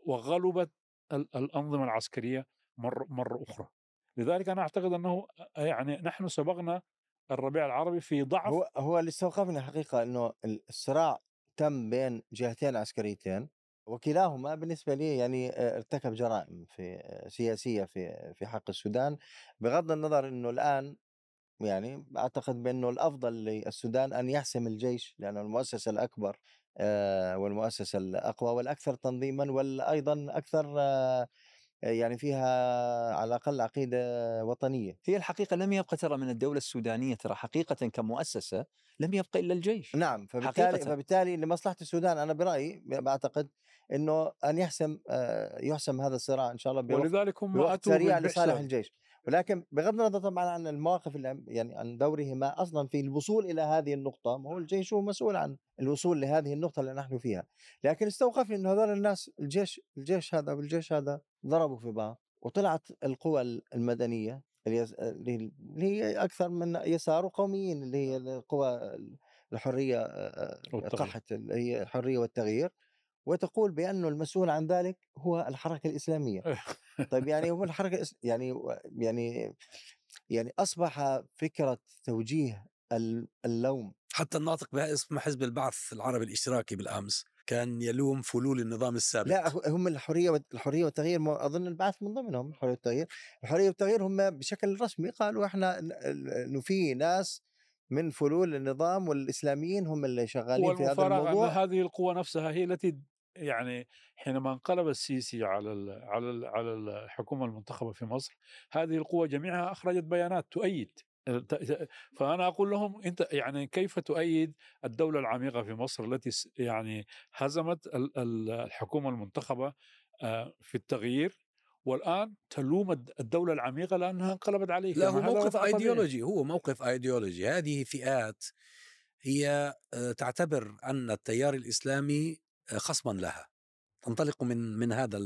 وغلبت ال- الأنظمة العسكرية مرة مرة أخرى. لذلك أنا أعتقد أنه آه، يعني نحن سبقنا الربيع العربي في ضعف هو هو اللي استوقفني حقيقه إنه ال- الصراع تم بين جهتين عسكريتين وكلاهما بالنسبة لي يعني آه، ارتكب جرائم في آه، سياسية في في حق السودان بغض النظر إنه الآن يعني أعتقد بأنه الأفضل للسودان أن يحسم الجيش لأنه المؤسسه الأكبر والمؤسسه الأقوى والأكثر تنظيما والايضا أكثر يعني فيها على الأقل عقيدة وطنية. هي الحقيقة لم يبقى ترى من الدولة السودانية ترى حقيقه كمؤسسة لم يبقى إلا الجيش. نعم فبالتالي حقيقة. فبالتالي لمصلحة السودان أنا برأيي بعتقد إنه أن يحسم آه، يحسم هذا الصراع إن شاء الله بوقت, ولذلك هم سريع لصالح الجيش. ولكن بغض النظر طبعا عن المواقف اللي يعني عن دورهما أصلا في الوصول إلى هذه النقطة ما هو الجيش هو مسؤول عن الوصول لهذه النقطة اللي نحن فيها. لكن استوقفني انه هذول الناس الجيش الجيش هذا والجيش هذا ضربوا في بعض وطلعت القوى المدنية اللي هي أكثر من يسار وقوميين اللي هي القوى الحرية. قحت اللي هي الحرية والتغيير. وتقول بأنه المسؤول عن ذلك هو الحركة الإسلامية. طيب يعني هو الحركة الإس- يعني يعني يعني أصبح فكرة توجيه ال- اللوم. حتى الناطق باسم حزب البعث العربي الإشتراكي بالأمس كان يلوم فلول النظام السابق. لا هم الحرية الحرية والتغيير أظن البعث من ضمنهم الحرية والتغيير. الحرية والتغيير هم بشكل رسمي قالوا إحنا انه في ناس من فلول النظام والإسلاميين هم اللي شغالين في هذا والمفارقة أن الموضوع. هذه القوة نفسها هي التي يعني حينما انقلب السيسي على ال على ال على الحكومة المنتخبة في مصر هذه القوة جميعها أخرجت بيانات تؤيد ت- فأنا أقول لهم أنت يعني كيف تؤيد الدولة العميقة في مصر التي يعني هزمت ال- ال- الحكومة المنتخبة آه، في التغيير؟ والآن تلوم الد- الدولة العميقة لأنها انقلبت عليك لا هو موقف. ايديولوجي هو موقف ايديولوجي هذه فئات هي آه، تعتبر أن التيار الإسلامي آه، خصما لها. تنطلق من من هذا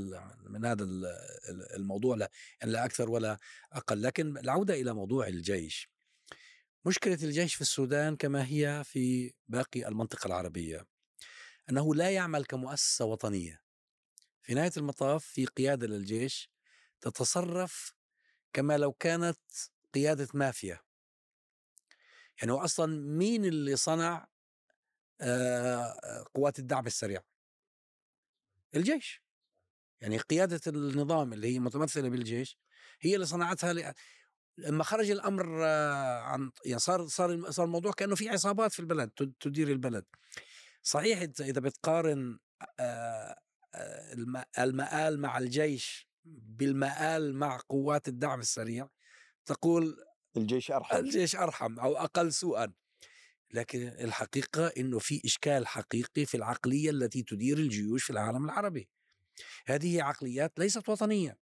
من هذا ال- ال- الموضوع. لا يعني لا أكثر ولا أقل. لكن العودة إلى موضوع الجيش. مشكلة الجيش في السودان كما هي في باقي المنطقة العربية أنه لا يعمل كمؤسسة وطنية. في نهاية المطاف في قيادة للجيش تتصرف كما لو كانت قيادة مافيا. يعني هو أصلا مين اللي صنع آه، قوات الدعم السريع؟ الجيش. يعني قيادة النظام اللي هي متمثلة بالجيش هي اللي صنعتها ل... لما خرج الأمر آه، عن يعني صار صار صار الموضوع كأنه في عصابات في البلد تد- تدير البلد. صحيح إنت إذا بتقارن آه، المآل مع الجيش بالمآل مع قوات الدعم السريع تقول الجيش أرحم. الجيش أرحم أو أقل سوءا. لكن الحقيقة أنه في إشكال حقيقي في العقلية التي تدير الجيوش في العالم العربي. هذه عقليات ليست وطنية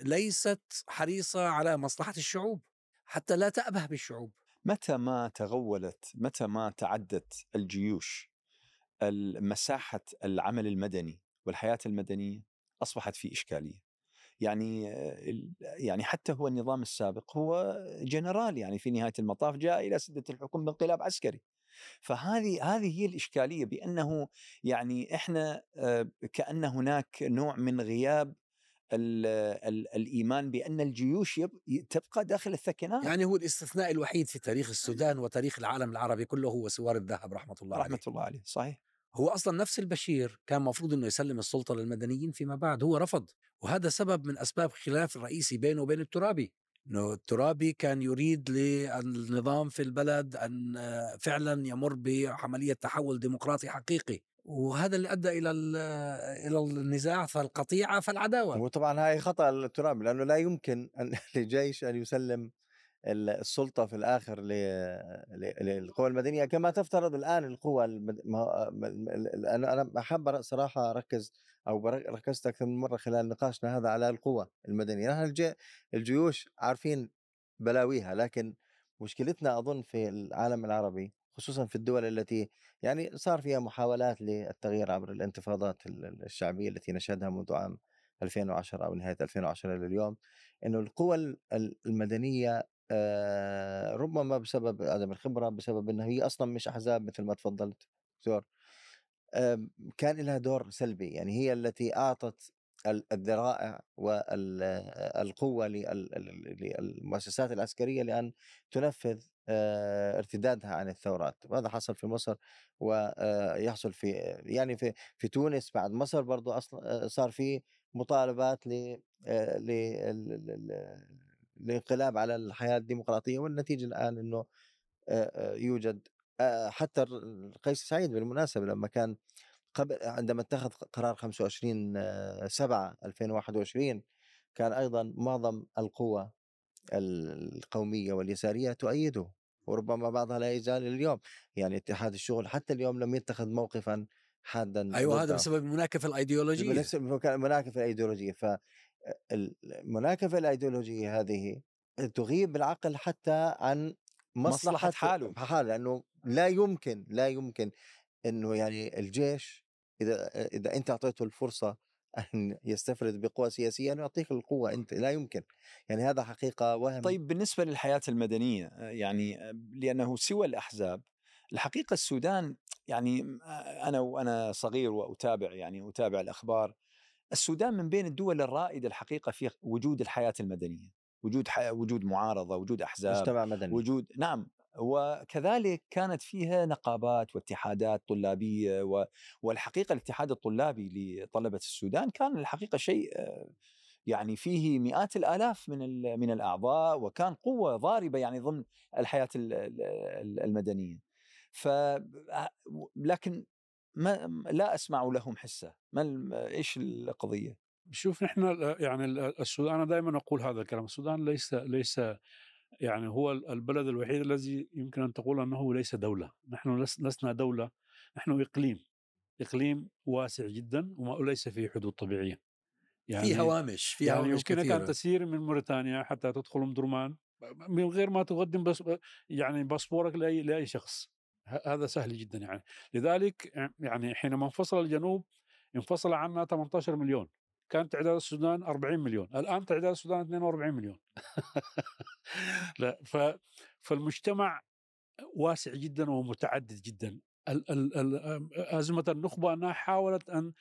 ليست حريصة على مصلحة الشعوب حتى لا تأبه بالشعوب. متى ما تغولت متى ما تعدت الجيوش مساحة العمل المدني والحياة المدنية أصبحت في إشكالية يعني يعني حتى هو النظام السابق هو جنرال يعني في نهاية المطاف جاء إلى سدة الحكم بانقلاب عسكري. فهذه هذه هي الإشكالية بأنه يعني إحنا آه، كأن هناك نوع من غياب ال ال الإيمان بأن الجيوش تبقى داخل الثكنات يعني هو الاستثناء الوحيد في تاريخ السودان وتاريخ العالم العربي كله هو سوار الذهب رحمة الله رحمة عليه. الله عليه صحيح هو أصلا نفس البشير كان مفروض إنه يسلم السلطة للمدنيين فيما بعد هو رفض. وهذا سبب من أسباب الخلاف الرئيسي بينه وبين الترابي إنه الترابي كان يريد للنظام في البلد أن فعلا يمر بعملية تحول ديمقراطي حقيقي. وهذا اللي أدى إلى إلى النزاع فالقطيعة فالعداوة. وطبعا هاي خطأ الترابي لأنه لا يمكن ان لجيش أن يسلم السلطة في الآخر للقوى المدنية كما تفترض الآن القوى المد... أنا أحب صراحة أركز أو ركزت أكثر من مرة خلال نقاشنا هذا على القوى المدنية. نحن الجيوش عارفين بلاويها لكن مشكلتنا أظن في العالم العربي خصوصا في الدول التي يعني صار فيها محاولات للتغيير عبر الانتفاضات الشعبية التي نشهدها منذ عام 2010 أو نهاية 2010 لليوم إنه القوى المدنية آه، ربما بسبب عدم الخبرة بسبب إنه هي أصلا مش أحزاب مثل ما تفضلت دكتور. كان لها دور سلبي يعني هي التي أعطت الذرائع والقوه للمؤسسات العسكرية لأن تنفذ آه، ارتدادها عن الثورات. وهذا حصل في مصر؟ ويحصل آه، في يعني في في تونس بعد مصر برضو أصلا صار في مطالبات ل الانقلاب على الحياة الديمقراطية والنتيجة الآن إنه يوجد حتى قيس سعيد بالمناسبة لما كان قبل عندما اتخذ قرار 25 7 2021 كان أيضا معظم القوى القومية واليسارية تؤيده وربما بعضها لا يزال اليوم. يعني اتحاد الشغل حتى اليوم لم يتخذ موقفا حادا أيوه هذا بسبب المناكفه الأيديولوجية. المناكفه الأيديولوجية. ف المناكفة الأيديولوجية هذه تغيب العقل حتى عن مصلحة, مصلحة حاله. حاله لأنه لا يمكن لا يمكن أنه يعني الجيش إذا إذا أنت أعطيته الفرصة أن يستفرد بقوى سياسية أنه يعطيك القوة أنت لا يمكن. يعني هذا حقيقة وهم طيب بالنسبة للحياة المدنية يعني لأنه سوى الأحزاب الحقيقة السودان يعني أنا وأنا صغير وأتابع يعني أتابع الأخبار السودان من بين الدول الرائدة الحقيقة في وجود الحياة المدنية وجود ح... وجود معارضة وجود أحزاب مجتمع مدني وجود نعم وكذلك كانت فيها نقابات واتحادات طلابية و... والحقيقة الاتحاد الطلابي لطلبة السودان كان الحقيقة شيء يعني فيه مئات الآلاف من من الأعضاء وكان قوة ضاربة يعني ضمن الحياة المدنية. ف لكن ما لا أسمع لهم حسة ما إيش القضية؟ شوف نحن يعني السودان أنا دائما أقول هذا الكلام السودان ليس ليس يعني هو البلد الوحيد الذي يمكن أن تقول أنه ليس دولة نحن لسنا دولة نحن إقليم إقليم واسع جدا وليس فيه حدود طبيعية يعني في هوامش في يعني هوامش يمكنك أن تسير من موريتانيا حتى تدخل ام درمان من غير ما تقدم بس يعني باسبورك لأي لأي شخص. هذا سهل جدا يعني. لذلك يعني حينما انفصل الجنوب انفصل عنا 18 مليون. كان تعداد السودان 40 مليون. الآن تعداد السودان 42 مليون. لا ف فالمجتمع واسع جدا ومتعدد جدا. أزمة النخبة أنها حاولت أن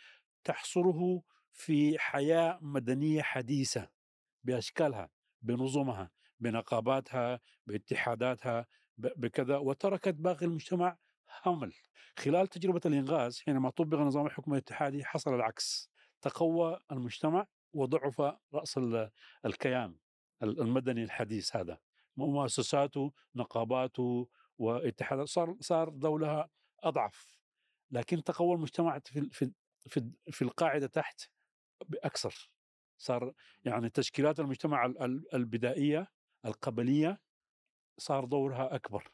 تحصره في حياة مدنية حديثة بأشكالها بنظمها بنقاباتها باتحاداتها. بكذا وتركت باقي المجتمع همل خلال تجربة الإنغاز حينما طبق نظام الحكم الاتحادي حصل العكس. تقوى المجتمع وضعف رأس الكيان المدني الحديث هذا. مؤسساته نقاباته واتحادات صار صار دولها أضعف. لكن تقوى المجتمع في في في, في القاعدة تحت بأكثر. صار يعني تشكيلات المجتمع البدائية القبلية صار دورها أكبر.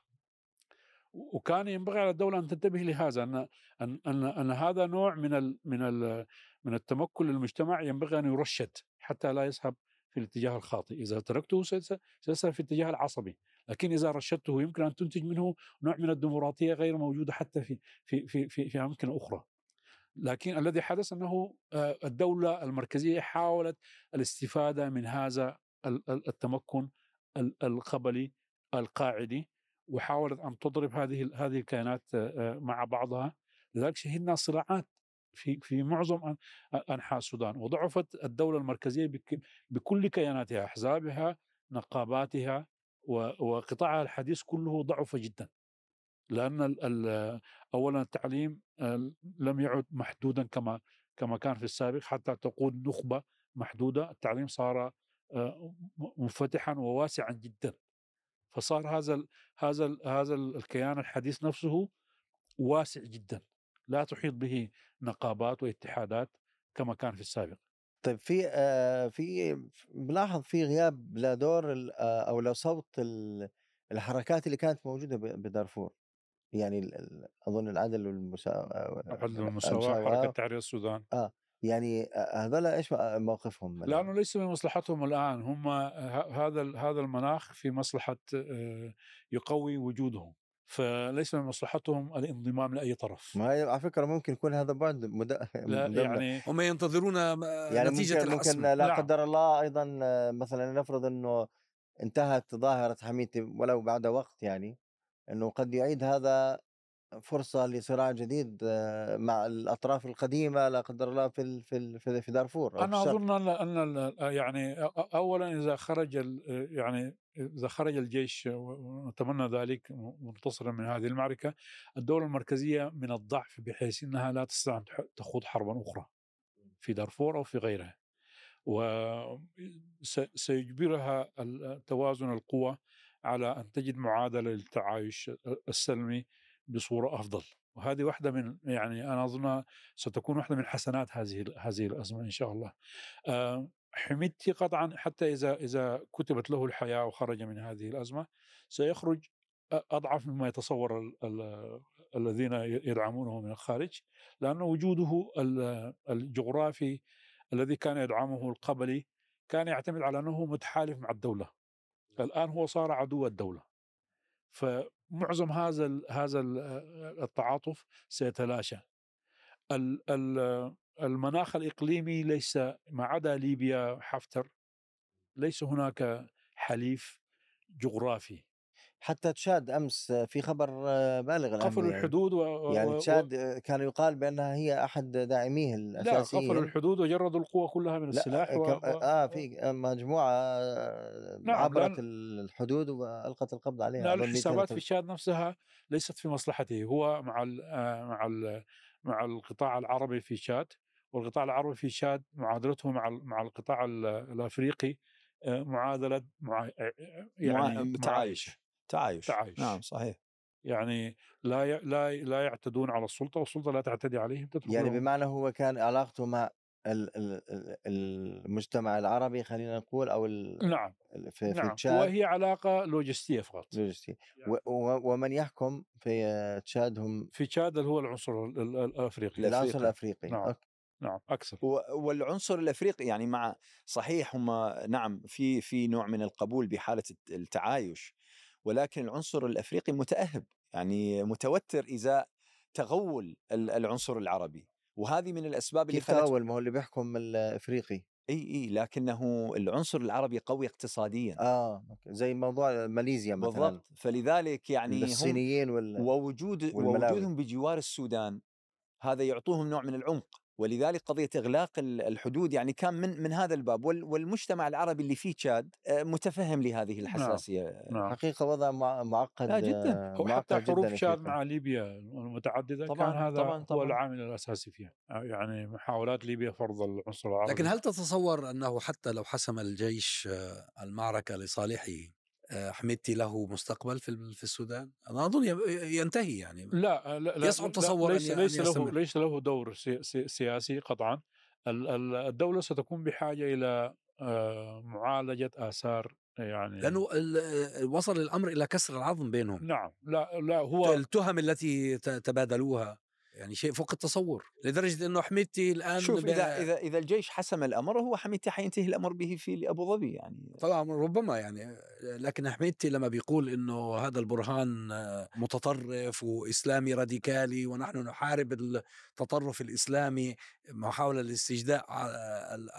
وكان ينبغي على الدولة أن تنتبه لهذا ان ان ان, أن هذا نوع من ال من ال من التمكن للمجتمع ينبغي أن يرشد حتى لا يذهب في الاتجاه الخاطئ، إذا تركته سيذهب في الاتجاه العصبي، لكن إذا رشدته يمكن أن تنتج منه نوع من الديمقراطية غير موجودة حتى في في في في, في أماكن أخرى. لكن الذي حدث أنه آه، الدولة المركزية حاولت الاستفادة من هذا ال- ال- التمكن ال- القبلي القاعدي وحاولت أن تضرب هذه هذه الكيانات مع بعضها. لذلك شهدنا صراعات في في معظم أنحاء السودان وضعفت الدولة المركزية بك- بكل كياناتها احزابها نقاباتها وقطاعها الحديث كله ضعف جدا. لأن اولا التعليم لم يعد محدودا كما كما كان في السابق حتى تقود نخبة محدودة. التعليم صار منفتحا وواسعا جدا. فصار هذا ال هذا ال هذا ال- الكيان الحديث نفسه واسع جدا لا تحيط به نقابات واتحادات كما كان في السابق. طيب في آه في بلاحظ في غياب لدور ال- آه أو لصوت ال- الحركات اللي كانت موجودة بدارفور؟ يعني أظن العدل والمساواة عدل المساواة. حركة تحرير السودان. يعني هذول إيش موقفهم؟ لأنه ليس من مصلحتهم الآن هم هذا هذا المناخ في مصلحة يقوي وجودهم فليس من مصلحتهم الانضمام لأي طرف ما هي على فكرة ممكن يكون هذا بعد مد... لا مدمر. يعني هم ينتظرون يعني نتيجة ممكن, ممكن الحسم لا نعم. قدر الله أيضا مثلا نفرض إنه انتهت ظاهرة حميتي ولو بعد وقت يعني إنه قد يعيد هذا فرصة لصراع جديد آه، مع الأطراف القديمة لا قدر الله في في في في دارفور أو في الشرق. أظن أن أن ال- يعني أ- أ- اولا إذا خرج ال- يعني إذا خرج الجيش ونتمنى ذلك منتصرا من هذه المعركة الدولة المركزية من الضعف بحيث إنها لا تستطيع أن تح- تخوض حربا أخرى في دارفور أو في غيرها وسيجبرها توازن القوى على أن تجد معادلة للتعايش السلمي بصورة أفضل وهذه واحدة من يعني أنا أظن ستكون واحدة من حسنات هذه هذه الأزمة إن شاء الله. حميدتي قطعا حتى إذا إذا كتبت له الحياة وخرج من هذه الأزمة سيخرج أضعف مما يتصور ال ال الذين يدعمونه من الخارج لأن وجوده ال- الجغرافي الذي كان يدعمه القبلي كان يعتمد على أنه متحالف مع الدولة. الآن هو صار عدو الدولة. فمعظم هذا هذا ال التعاطف سيتلاشى. ال- ال- المناخ الإقليمي ليس ما عدا ليبيا حفتر ليس هناك حليف جغرافي حتى تشاد أمس آه، في خبر آه، بالغ الأهمية قفلوا الحدود و... يعني و- تشاد آه، كان يقال بأنها هي أحد داعميه لا الاساسيين قفلوا الحدود وجردوا القوة كلها من لا السلاح و... كم- و... آه في مجموعة آه، نعم، عبرت لأن- الحدود وألقت القبض عليها لا الحسابات في 200 تشاد نفسها ليست في مصلحته هو مع ال آه، مع ال مع القطاع العربي في تشاد والقطاع العربي في تشاد معادلته مع مع القطاع ال- الأفريقي آه، معادلة مع يعني مع... تعايش تعايش. نعم صحيح يعني لا ي... لا لا يعتدون على السلطة والسلطة لا تعتدي عليهم يعني. بمعنى هو كان علاقته مع ال- ال- ال- المجتمع العربي خلينا نقول أو ال- نعم في, في نعم تشاد وهي علاقة لوجستية فقط لوجستي. و- و- ومن يحكم في تشاد هم في تشاد اللي هو العنصر ال- ال- الأفريقي. العنصر الأفريقي نعم. okay. نعم أكثر والعنصر الأفريقي يعني مع صحيح هم نعم في في نوع من القبول بحالة الت- التعايش ولكن العنصر الأفريقي متأهب يعني متوتر ازاء تغول ال- العنصر العربي وهذه من الأسباب اللي خلت تغول ما هو اللي بيحكم الأفريقي إي إي لكنه العنصر العربي قوي اقتصاديا آه okay. زي موضوع ماليزيا مثلا بالضبط فلذلك يعني الصينيين وال... ووجود والملاوي. ووجودهم بجوار السودان هذا يعطوهم نوع من العمق ولذلك قضية إغلاق ال- الحدود يعني كان من من هذا الباب وال- والمجتمع العربي اللي فيه تشاد آه، متفهم لهذه الحساسية نعم حقيقة وضع مع- معقد لا جداً. آه، هو حتى حروب تشاد. مع ليبيا المتعددة طبعاً، كان هذا طبعاً، هو طبعاً. العامل الأساسي فيها يعني محاولات ليبيا فرض العنصر العربي لكن هل تتصور أنه حتى لو حسم الجيش آه، المعركة لصالحه آه، حميدتي له مستقبل في في السودان؟ أنا أظن ينتهي يعني. لا لا لا يصعب تصور ليس أن- ليس له. ليس له دور سي سي سياسي قطعا. ال- ال- الدولة ستكون بحاجة إلى آه، معالجة آثار يعني لأنه وصل الأمر إلى كسر العظم بينهم. نعم. لا لا هو التهم التي تبادلوها. يعني شيء فوق التصور لدرجة إنه حميدتي الآن شوف إذا إذا إذا الجيش حسم الأمر هو حميدتي حينتهي الأمر به في ابو ظبي يعني. طبعا ربما يعني لكن حميدتي لما بيقول إنه هذا البرهان متطرف وإسلامي راديكالي ونحن نحارب التطرف الإسلامي محاولة لاستجداء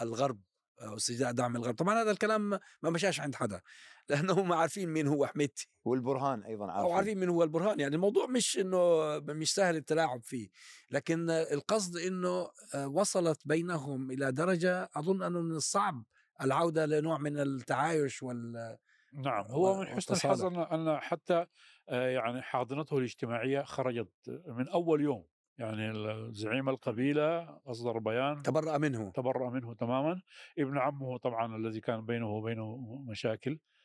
الغرب أو استجداء دعم الغرب طبعا هذا الكلام ما مشاش عند حدا. لأنه ما عارفين مين هو حميدتي. والبرهان أيضا أو عارفين. عارفين مين هو البرهان. يعني الموضوع مش إنه مش سهل التلاعب فيه. لكن القصد إنه وصلت بينهم إلى درجة أظن أنه من الصعب العودة لنوع من التعايش وال نعم هو من حسن الحظ. أن أن حتى آه، يعني حاضنته الاجتماعية خرجت من أول يوم. يعني زعيم القبيلة أصدر بيان. تبرأ منه. تبرأ منه تماما. ابن عمه طبعا الذي كان بينه وبينه مشاكل. آه،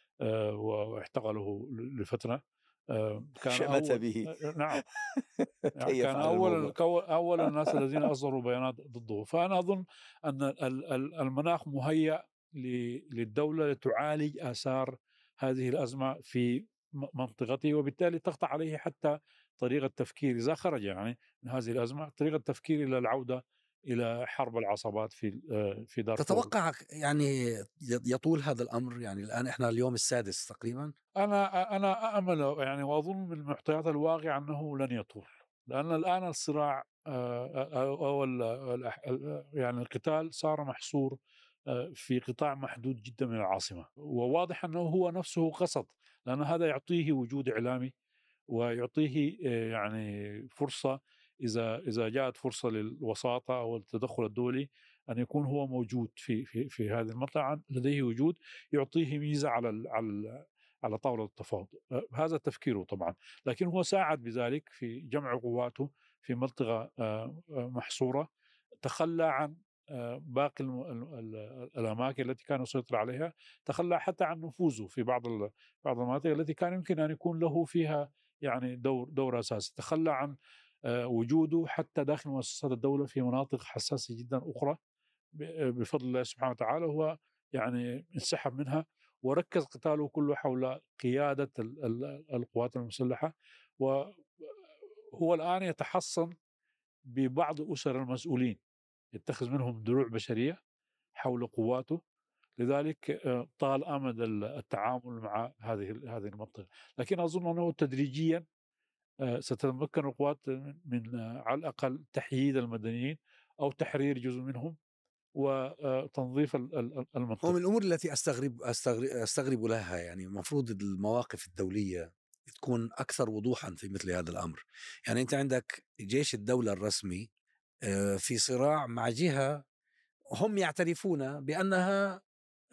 واحتقله ل- لفترة. آه، كان شمت أول به. آه، نعم. يعني كان أول أول الناس الذين أصدروا بيانات ضده. فأنا أظن أن ال- ال- المناخ مهيأ للدولة لتعالج آثار هذه الأزمة في منطقته وبالتالي تقطع عليه حتى طريقة تفكير. إذا خرج يعني من هذه الأزمة طريقة تفكير إلى العودة إلى حرب العصابات في آه، في دارفور تتوقع يعني يطول هذا الأمر؟ يعني الآن إحنا اليوم السادس تقريبا. أنا أنا امل يعني وأظن من المعطيات الواقع أنه لن يطول لأن الآن الصراع آه، أو ال- ال- يعني القتال صار محصور آه، في قطاع محدود جدا من العاصمة. وواضح أنه هو نفسه قصد لأن هذا يعطيه وجود إعلامي ويعطيه آه، يعني فرصة إذا إذا جاءت فرصة للوساطة أو التدخل الدولي أن يكون هو موجود في في في هذه المنطقة لديه وجود يعطيه ميزة على على على طاولة التفاوض. آه، هذا تفكيره طبعا. لكن هو ساعد بذلك في جمع قواته في منطقة آه، آه، محصورة تخلى عن باقي الأماكن التي كان يسيطر عليها تخلى حتى عن نفوذه في بعض بعض المناطق التي كان يمكن أن يكون له فيها يعني دور دور أساسي. تخلى عن وجوده حتى داخل مؤسسات الدولة في مناطق حساسة جدا أخرى ب- بفضل الله سبحانه وتعالى هو يعني انسحب منها وركز قتاله كله حول ال- القوات المسلحة وهو الآن يتحصن ببعض أسر المسؤولين يتخذ منهم دروع بشرية حول قواته لذلك آه، طال آمد ال- التعامل مع هذه هذه المنطقة. لكن أظن أنه تدريجيا آه، ستتمكن القوات من- آه، على الأقل تحييد المدنيين أو تحرير جزء منهم وتنظيف هو المنطقة. من الأمور التي أستغرب أستغرب, أستغرب لها يعني المفروض المواقف الدولية تكون أكثر وضوحا في مثل هذا الأمر. يعني أنت عندك جيش الدولة الرسمي آه، في صراع مع جهة هم يعترفون بأنها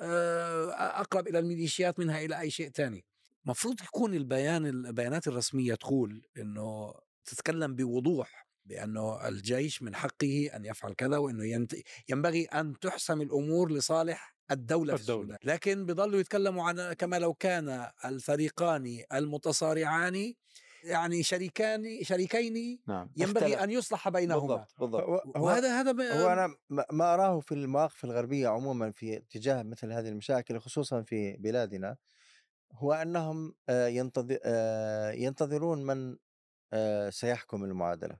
آه، أقرب إلى الميليشيات منها إلى أي شيء ثاني مفروض يكون البيان البيانات الرسمية تقول إنه تتكلم بوضوح بانه الجيش من حقه أن يفعل كذا ينت- ينبغي أن تحسم الأمور لصالح الدولة في الدولة. السودان لكن بيضلوا يتكلموا عن كما لو كان الفريقان المتصارعان يعني شريكان شريكين نعم ينبغي اختلف. أن يصلح بينهما بالضبط بالضبط وهذا هذا ب- هو أنا ما أراه في المواقف الغربية عموما في اتجاه مثل هذه المشاكل خصوصا في بلادنا هو أنهم آه، آه، ينتظرون من آه، سيحكم المعادلة.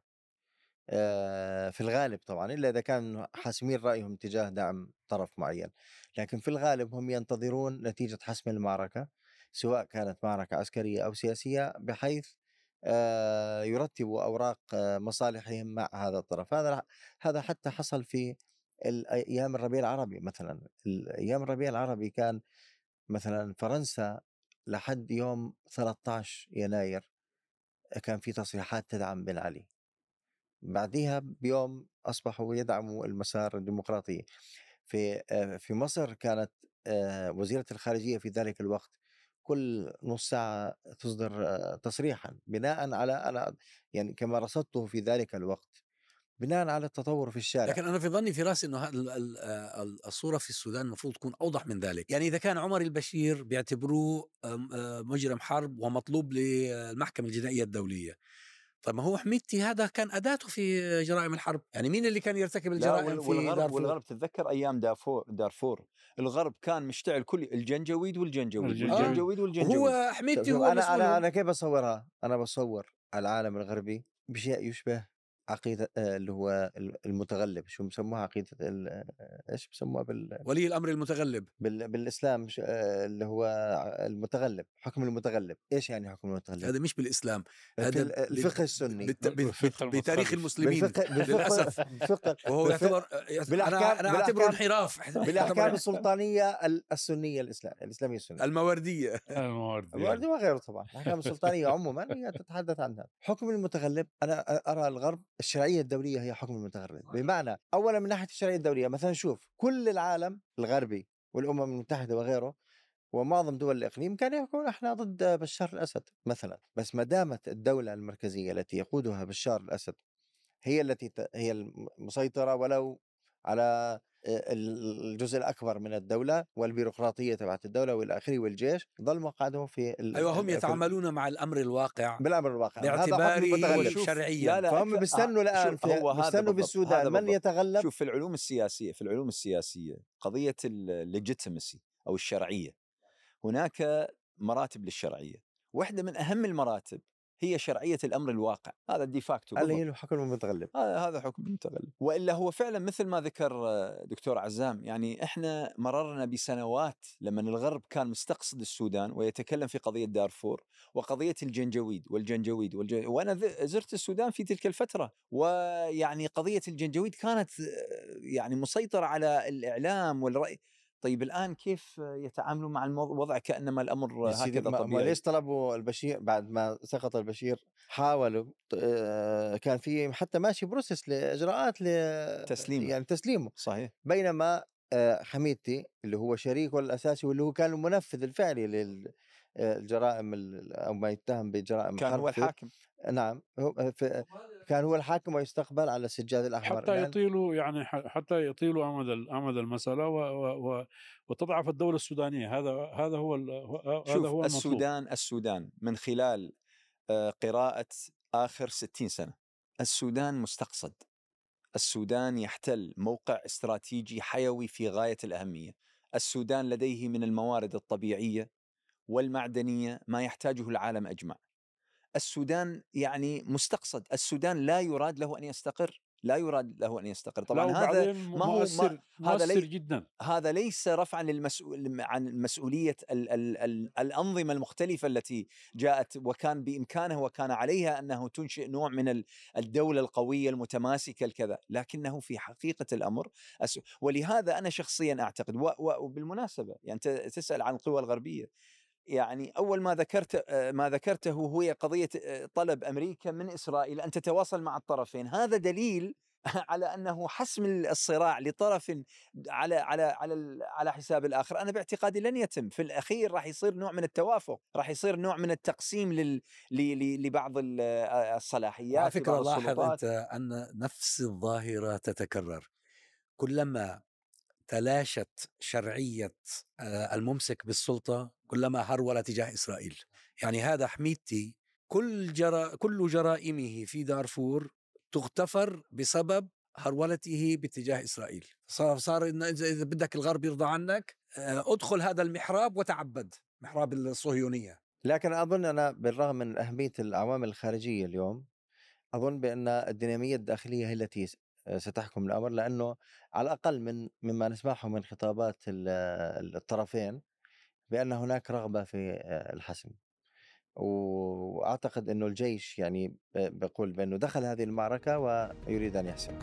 آه، في الغالب طبعا إلا إذا كان حاسمين رأيهم تجاه دعم طرف معين. لكن في الغالب هم ينتظرون نتيجة حسم المعركة سواء كانت معركة عسكرية أو سياسية بحيث يرتبوا أوراق آه، مصالحهم مع هذا الطرف. هذا هذا حتى حصل في أيام الربيع العربي مثلا. أيام الربيع العربي كان مثلا فرنسا لحد يوم 13 يناير كان في تصريحات تدعم بن علي. بعدها بيوم أصبحوا يدعموا المسار الديمقراطي. في في مصر كانت وزيرة الخارجية في ذلك الوقت كل نص ساعة تصدر تصريحا بناء على أنا يعني كما رصدته في ذلك الوقت. بناء على التطور في الشارع. لكن أنا في ظني في رأسي إنه هذا ال- ال- ال- الصورة في السودان المفروض تكون أوضح من ذلك، يعني إذا كان عمر البشير بيعتبروه آه، مجرم حرب ومطلوب للمحكمة الجنائية الدولية. طيب ما هو حميدتي هذا كان أداته في جرائم الحرب؟ يعني مين اللي كان يرتكب الجرائم وال- في والغرب دارفور؟ والغرب تتذكر أيام دارفور دارفور. الغرب كان مشتعل كل الجنجويد والجنجويد الجنجويد. والجنجويد والجنجويد. هو حميدتي هو أنا أنا أنا كيف بصورها؟ أنا بصور العالم الغربي بشيء يشبه عقيدة آه، اللي هو المتغلب شو بسموها؟ عقيدة ال- إيش بسموها بال ولي الأمر المتغلب. بال بالإسلام ش- آه، اللي هو المتغلب حكم المتغلب. إيش يعني حكم المتغلب؟ هذا مش بالإسلام هذا ال- الفقه السني. بالت... بت... بالفقه بت... بتاريخ. المسلمين. بالفقه بالفقه للأسف. بالفقه وهو بالفقه- يعتبر بالأحكام- أنا أعتبره انحراف. بالأحكام السلطانية ال- السنية الإسلام الإسلامية السنية. المواردية. الموارد الوردي وغيره طبعا. الأحكام السلطانية عموما هي تتحدث عنها. حكم المتغلب أنا أرى الغرب الشرعية الدولية هي حكم المتغلب بمعنى اولا من ناحية الشرعية الدولية مثلا شوف كل العالم الغربي والأمم المتحدة وغيره ومعظم دول الإقليم كانوا يقولون إحنا ضد بشار الأسد مثلا. بس ما دامت الدولة المركزية التي يقودها بشار الأسد هي التي هي المسيطره ولو على الجزء الأكبر من الدولة والبيروقراطية تبعت الدولة وإلى آخره والجيش ظل مقعدهم في ال- أيوه هم في يتعاملون مع الأمر الواقع بالأمر الواقع. شوف، شرعيا. لا لا فهم بيستنوا آه، الآن هو هذا بيستنوا بالسودان من بالضبط. يتغلب شوف في العلوم السياسية في العلوم السياسية قضية ال legitimacy أو الشرعية. هناك مراتب للشرعية. واحدة من أهم المراتب هي شرعية الأمر الواقع. هذا ال de facto اللي هي الحكم المتغلب. هذا هذا حكم المتغلب. وإلا هو فعلا مثل ما ذكر آه، دكتور عزام يعني إحنا مررنا بسنوات لما الغرب كان مستقصد السودان ويتكلم في قضية دارفور وقضية الجنجويد والجنجويد والجن... وأنا زرت السودان في تلك الفترة. ويعني قضية الجنجويد كانت آه، يعني مسيطرة على الإعلام والرأي. طيب الآن كيف يتعاملوا مع الموضوع كأنما الأمر هكذا طبيعي؟ ليش طلبوا البشير؟ بعد ما سقط البشير حاولوا آه، كان في حتى ماشي بروسس لإجراءات ل تسليمه. يعني تسليمه. صحيح. بينما آه، حميدتي اللي هو شريكه الأساسي واللي هو كان المنفذ الفعلي للجرائم أو ما يتهم بجرائم كان هو الحاكم. نعم كان هو الحاكم ويستقبل على السجاد الأحمر حتى يطيلوا يعني حتى يطيلوا أمد أمد المسألة و و وتضعف الدولة السودانية. هذا هذا هو هذا شوف هو المطلوب. السودان السودان من خلال آه، قراءة آخر 60 سنة السودان مستقصد. السودان يحتل موقع استراتيجي حيوي في غاية الأهمية. السودان لديه من الموارد الطبيعية والمعدنية ما يحتاجه العالم أجمع. السودان يعني مستقصد السودان لا يراد له أن يستقر لا يراد له أن يستقر. طبعا هذا ما هو- ما- مؤثر هذا مؤثر لي- جدا. هذا ليس رفعا للمسؤول عن مسؤوليه ال ال ال الأنظمة المختلفة التي جاءت وكان بإمكانه وكان عليها أنه تنشئ نوع من ال- الدولة القوية المتماسكة الكذا، لكنه في حقيقة الأمر ولهذا أنا شخصيا أعتقد وبالمناسبة يعني تسأل عن القوى الغربية. يعني أول ما ذكرت آه، ما ذكرته هو قضية آه، طلب أمريكا من إسرائيل أن تتواصل مع الطرفين، هذا دليل على أنه حسم الصراع لطرف على على على على حساب الآخر. أنا باعتقادي لن يتم. في الأخير راح يصير نوع من التوافق راح يصير نوع من التقسيم لل لبعض ال- الصلاحيات على فكرة لاحظ. أنت أن نفس الظاهرة تتكرر. كلما تلاشت شرعية آه، الممسك بالسلطة كلما هرول تجاه إسرائيل. يعني هذا حميدتي كل جرا كل جرائمه في دارفور تغتفر بسبب هرولته باتجاه إسرائيل. صار صار إذا بدك الغرب يرضى عنك آه، ادخل هذا المحراب وتعبد محراب الصهيونية. لكن أظن أنا بالرغم من أهمية العوامل الخارجية اليوم أظن بأن الدينامية الداخلية هي التي ستحكم الأمر لأنه على الأقل من مما نسمعه من خطابات ال- الطرفين بأن هناك رغبة في الحسم. وأعتقد إنه الجيش يعني ب- بقول بأنه دخل هذه المعركة ويريد أن يحسم.